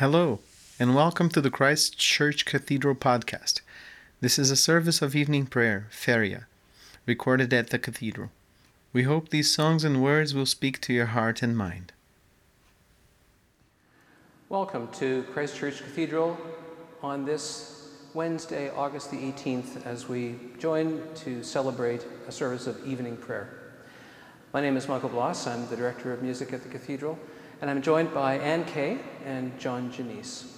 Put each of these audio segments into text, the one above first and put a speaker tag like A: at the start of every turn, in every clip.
A: Hello, and welcome to the Christ Church Cathedral podcast. This is a service of evening prayer, Feria, recorded at the cathedral. We hope these songs and words will speak to your heart and mind.
B: Welcome to Christ Church Cathedral on this Wednesday, August the 18th, as we join to celebrate a service of evening prayer. My name is Michael Bloss. I'm the Director of Music at the Cathedral, and I'm joined by Ann Kay and John Janice.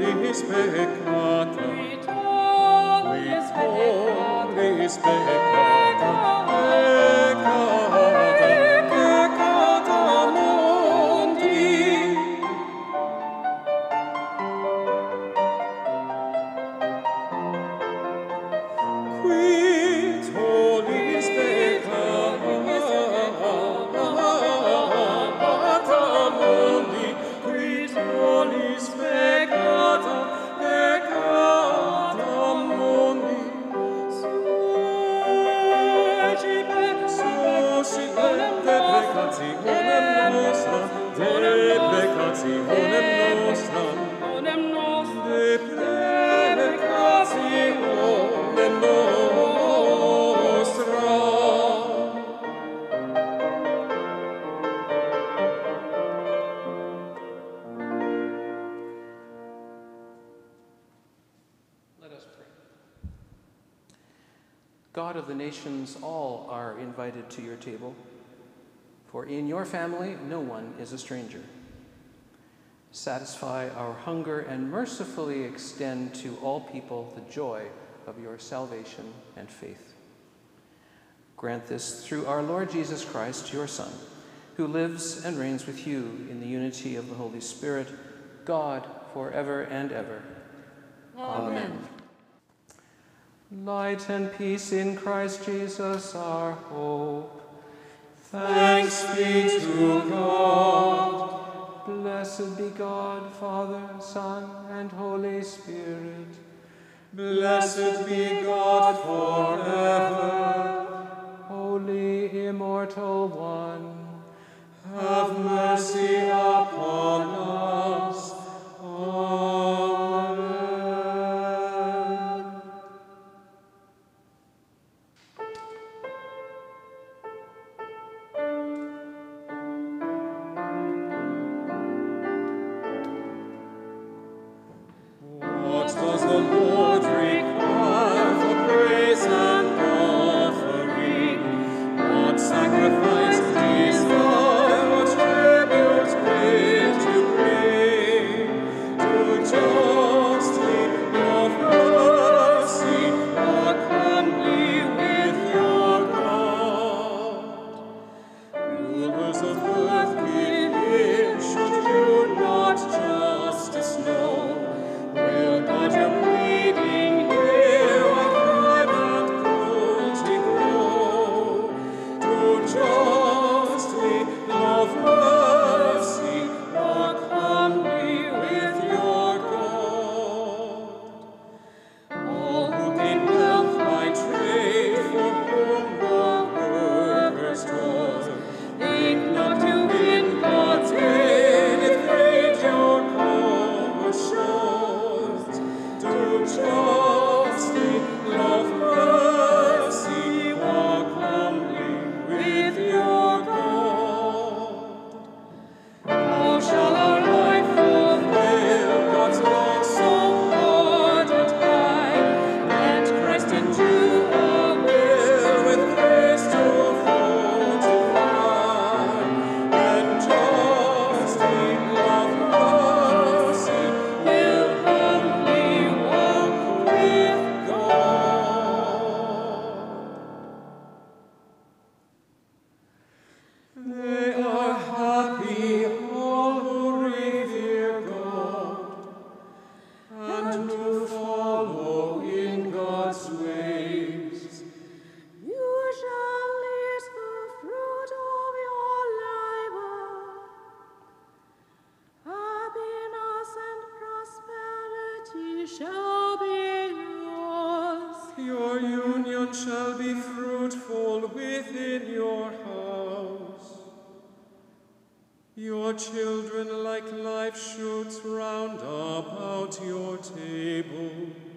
C: Todis peccata, Qui qui
D: tollis peccata,
C: todis peccata, peccata,
B: God of the nations, all are invited to your table, for in your family no one is a stranger. Satisfy our hunger and mercifully extend to all people the joy of your salvation and faith. Grant this through our Lord Jesus Christ, your Son, who lives and reigns with you in the unity of the Holy Spirit, God, forever and ever. Amen. Light and peace in Christ Jesus our hope.
C: Thanks be to God.
B: Blessed be God, Father, Son, and Holy Spirit.
C: Blessed be God forever.
B: Holy, immortal One,
C: Have mercy table.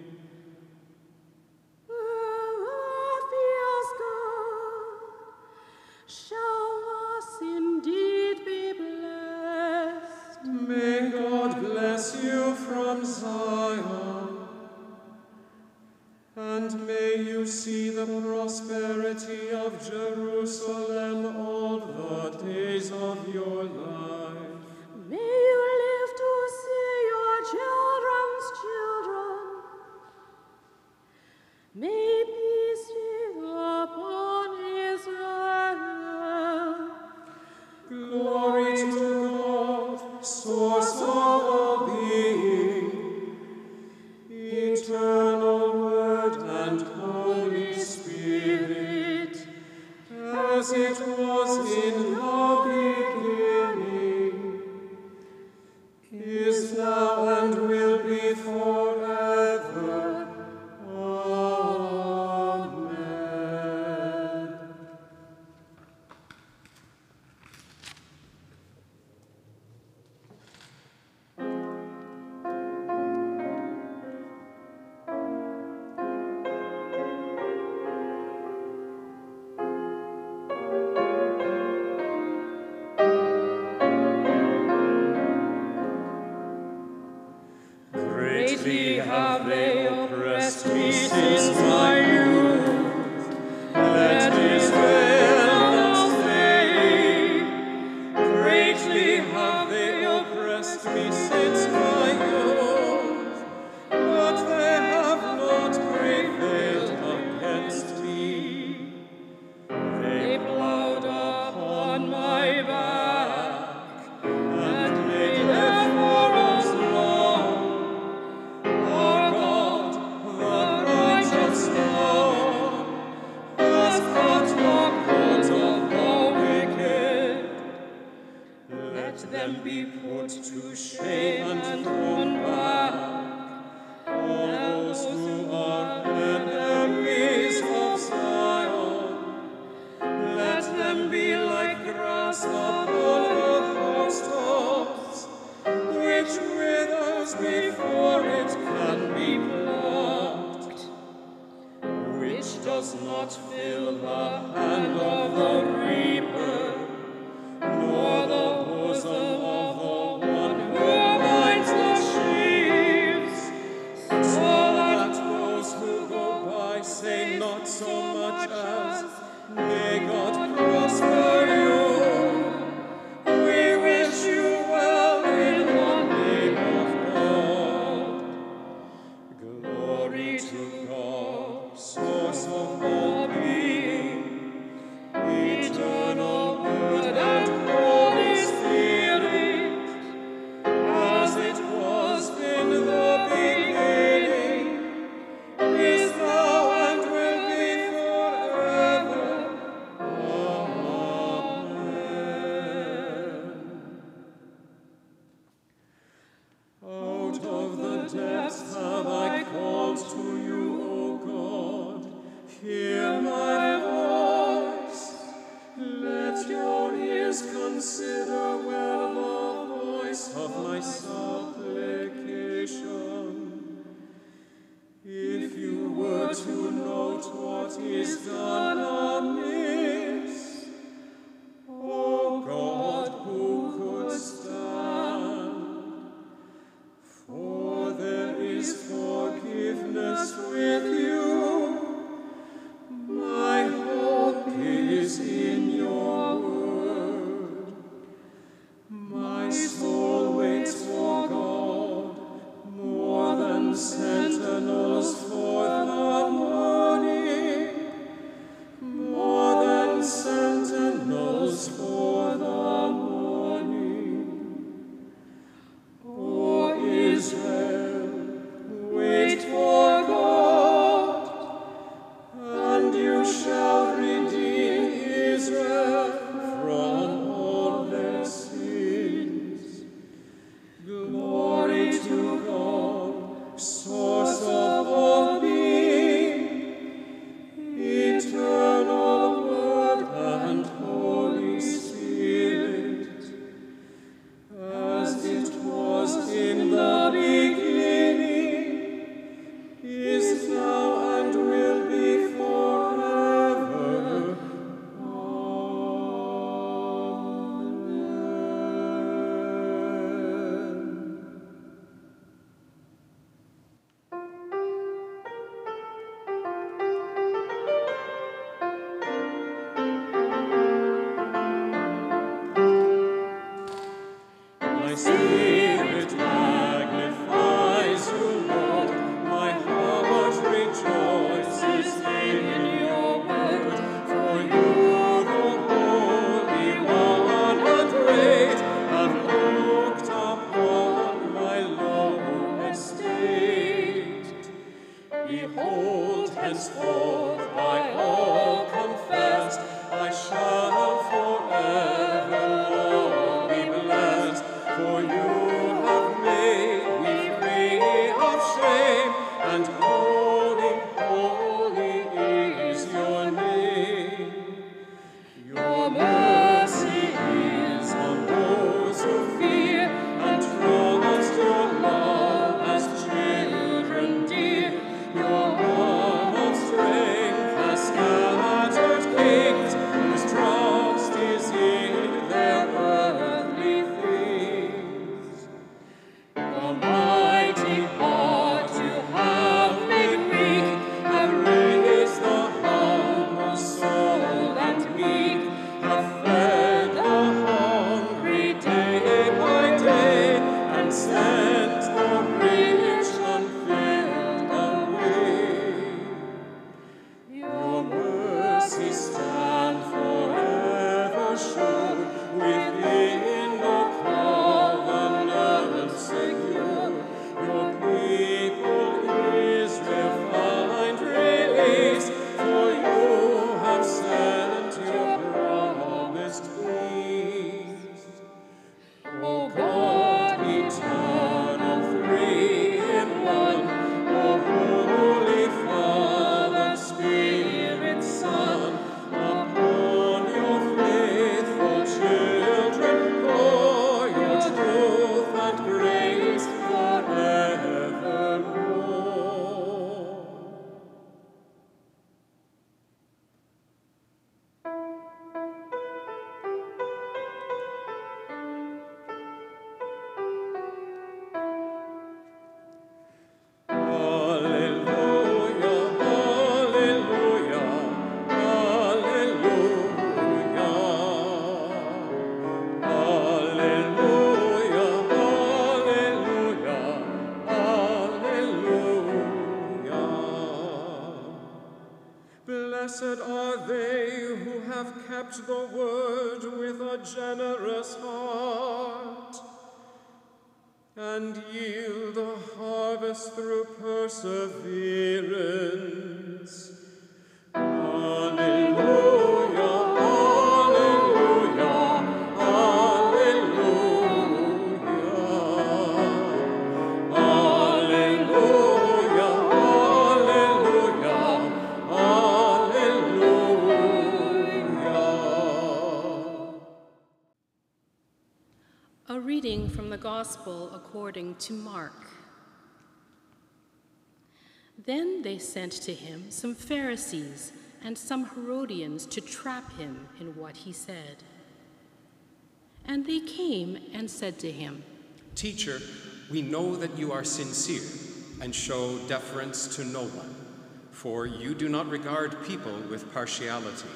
D: My
C: have kept the word with a generous heart and yield a harvest through perseverance. Hallelujah,
E: Gospel according to Mark. Then they sent to him some Pharisees and some Herodians to trap him in what he said. And they came and said to him,
F: Teacher, we know that you are sincere and show deference to no one, for you do not regard people with partiality,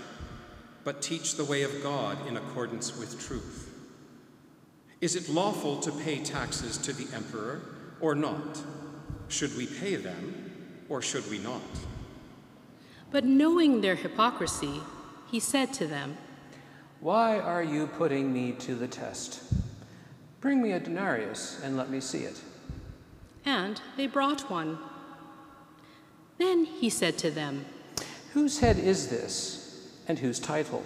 F: but teach the way of God in accordance with truth. Is it lawful to pay taxes to the emperor or not? Should we pay them or should we not?
E: But knowing their hypocrisy, he said to them,
B: Why are you putting me to the test? Bring me a denarius and let me see it.
E: And they brought one. Then he said to them,
B: Whose head is this, and whose title?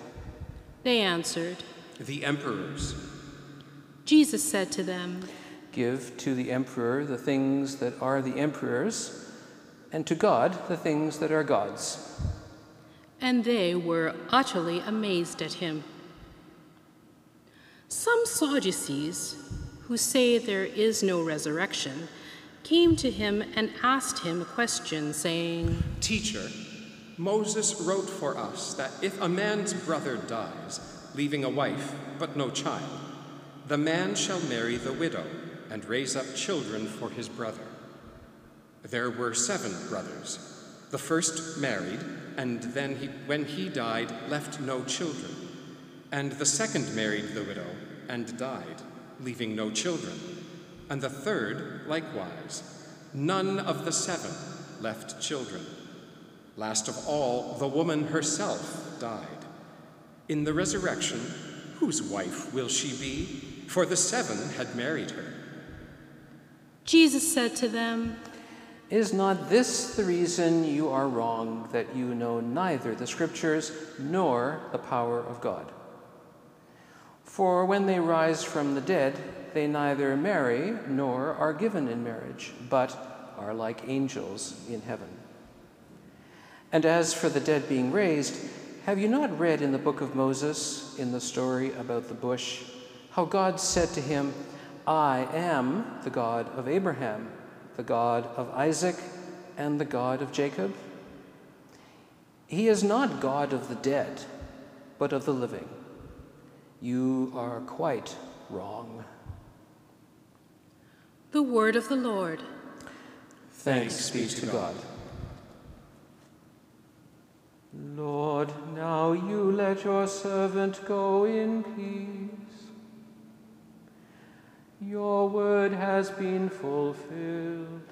E: They answered,
F: The emperors.
E: Jesus said to them,
B: Give to the emperor the things that are the emperor's, and to God the things that are God's.
E: And they were utterly amazed at him. Some Sadducees, who say there is no resurrection, came to him and asked him a question, saying,
F: Teacher, Moses wrote for us that if a man's brother dies, leaving a wife but no child, the man shall marry the widow and raise up children for his brother. There were seven brothers. The first married, and then he, when he died, left no children. And the second married the widow and died,
G: leaving no children, and the third likewise. None of the seven left children. Last of all, the woman herself died. In the resurrection, whose wife will she be? For the seven had married her.
E: Jesus said to them,
C: Is not this the reason you are wrong, that you know neither the Scriptures nor the power of God? For when they rise from the dead, they neither marry nor are given in marriage, but are like angels in heaven. And as for the dead being raised, have you not read in the book of Moses, in the story about the bush, how God said to him, I am the God of Abraham, the God of Isaac, and the God of Jacob? He is not God of the dead, but of the living. You are quite wrong.
E: The word of the Lord.
C: Thanks be to God. Lord, now you let your servant go in peace. Your word has been fulfilled.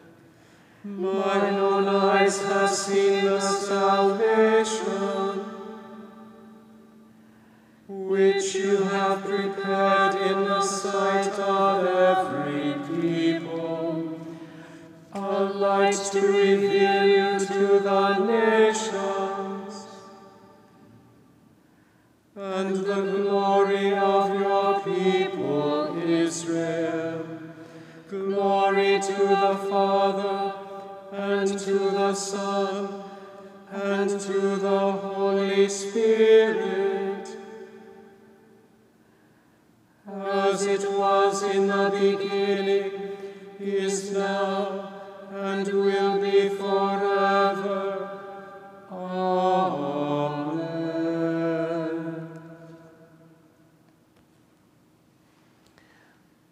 B: Mine own eyes have seen the salvation which you have prepared in the sight of every people, a light to reveal you to the nations, Son, and to the Holy Spirit, as it was in the beginning, is now, and will be forever. Amen.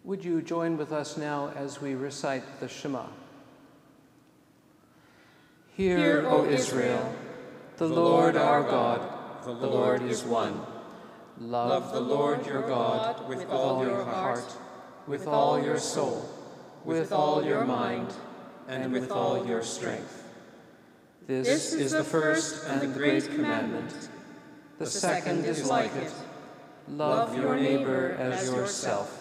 C: Would you join with us now as we recite the Shema? Hear, O Israel, the Lord our God, the Lord is one. Love the Lord your God with all your heart, with all your soul, with all your mind, and with all your strength. This is the first and the great commandment. The second is like it. Love your neighbor as yourself.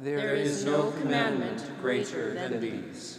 C: There is no commandment greater than these.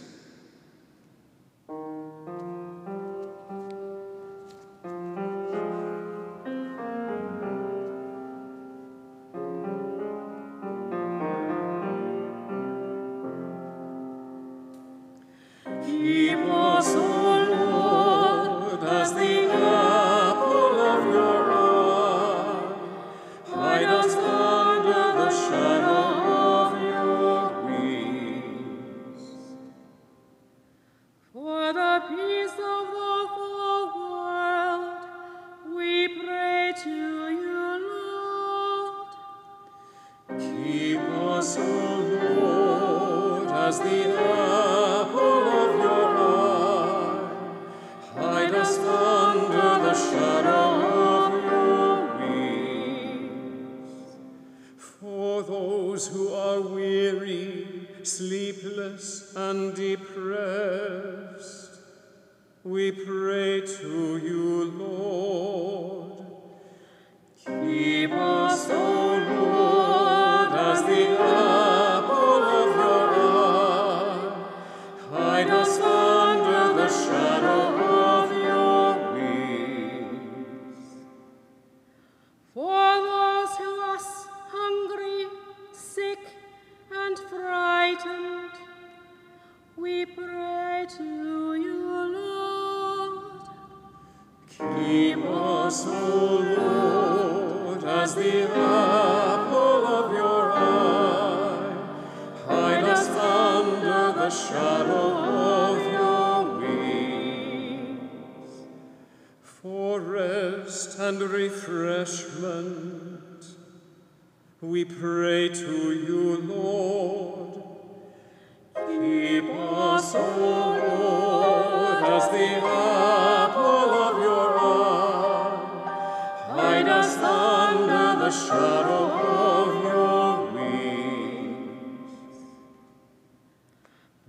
B: hide us under the shadow of your wings.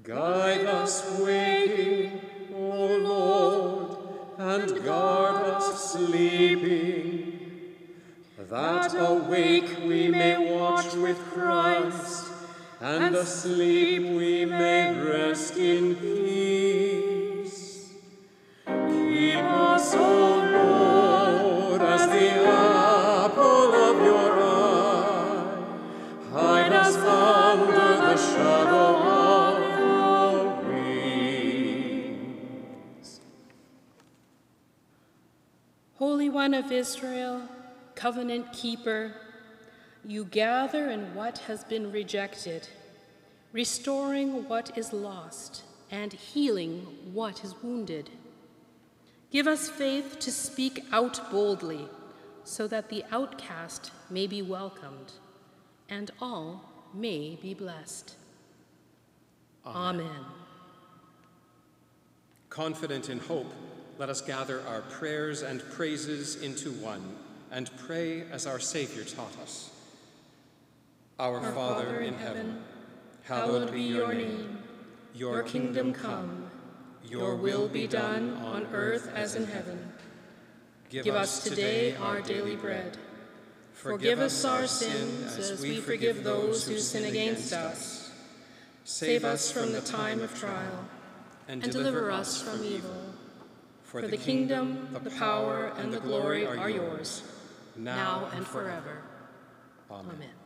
C: Guide us waking, O Lord, and guard us sleeping, that awake we may watch with Christ and asleep.
E: Keeper, you gather in what has been rejected, restoring what is lost and healing what is wounded. Give us faith to speak out boldly so that the outcast may be welcomed and all may be blessed. Amen.
F: Confident in hope, let us gather our prayers and praises into one and pray as our Savior taught us. Our,
E: Our
F: Father in heaven, hallowed be your name.
E: Your kingdom come, your will be done on earth as in heaven. Give us today our daily bread. Forgive us our sins as we forgive those who sin against us. Save us from the time of trial and deliver us from evil. For the kingdom, the power, and the glory are yours, now and forever. Amen.
C: Sink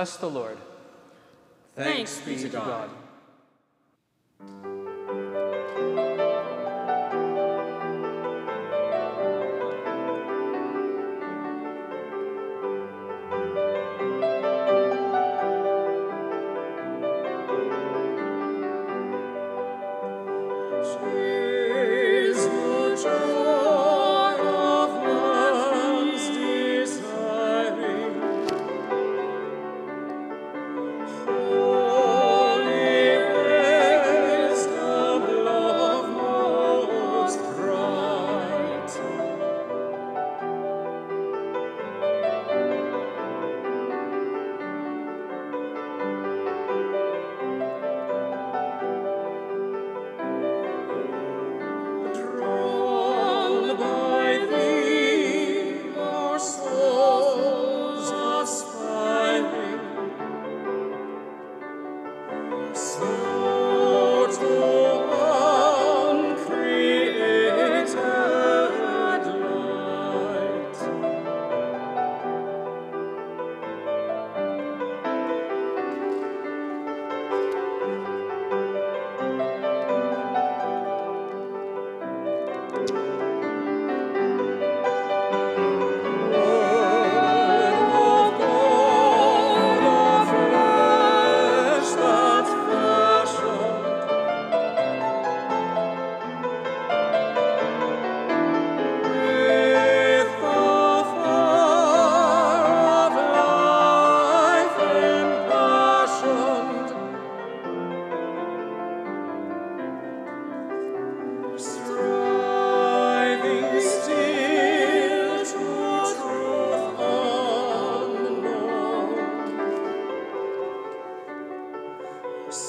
B: bless the Lord.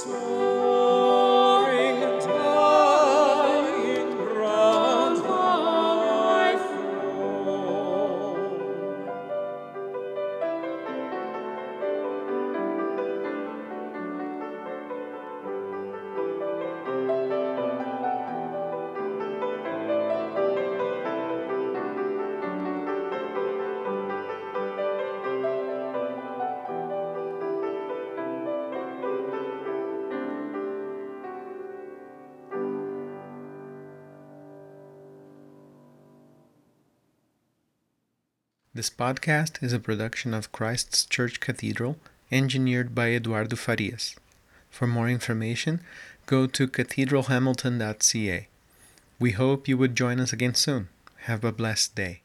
C: small.
A: This podcast is a production of Christ's Church Cathedral, engineered by Eduardo Farias. For more information, go to cathedralhamilton.ca. We hope you would join us again soon. Have a blessed day.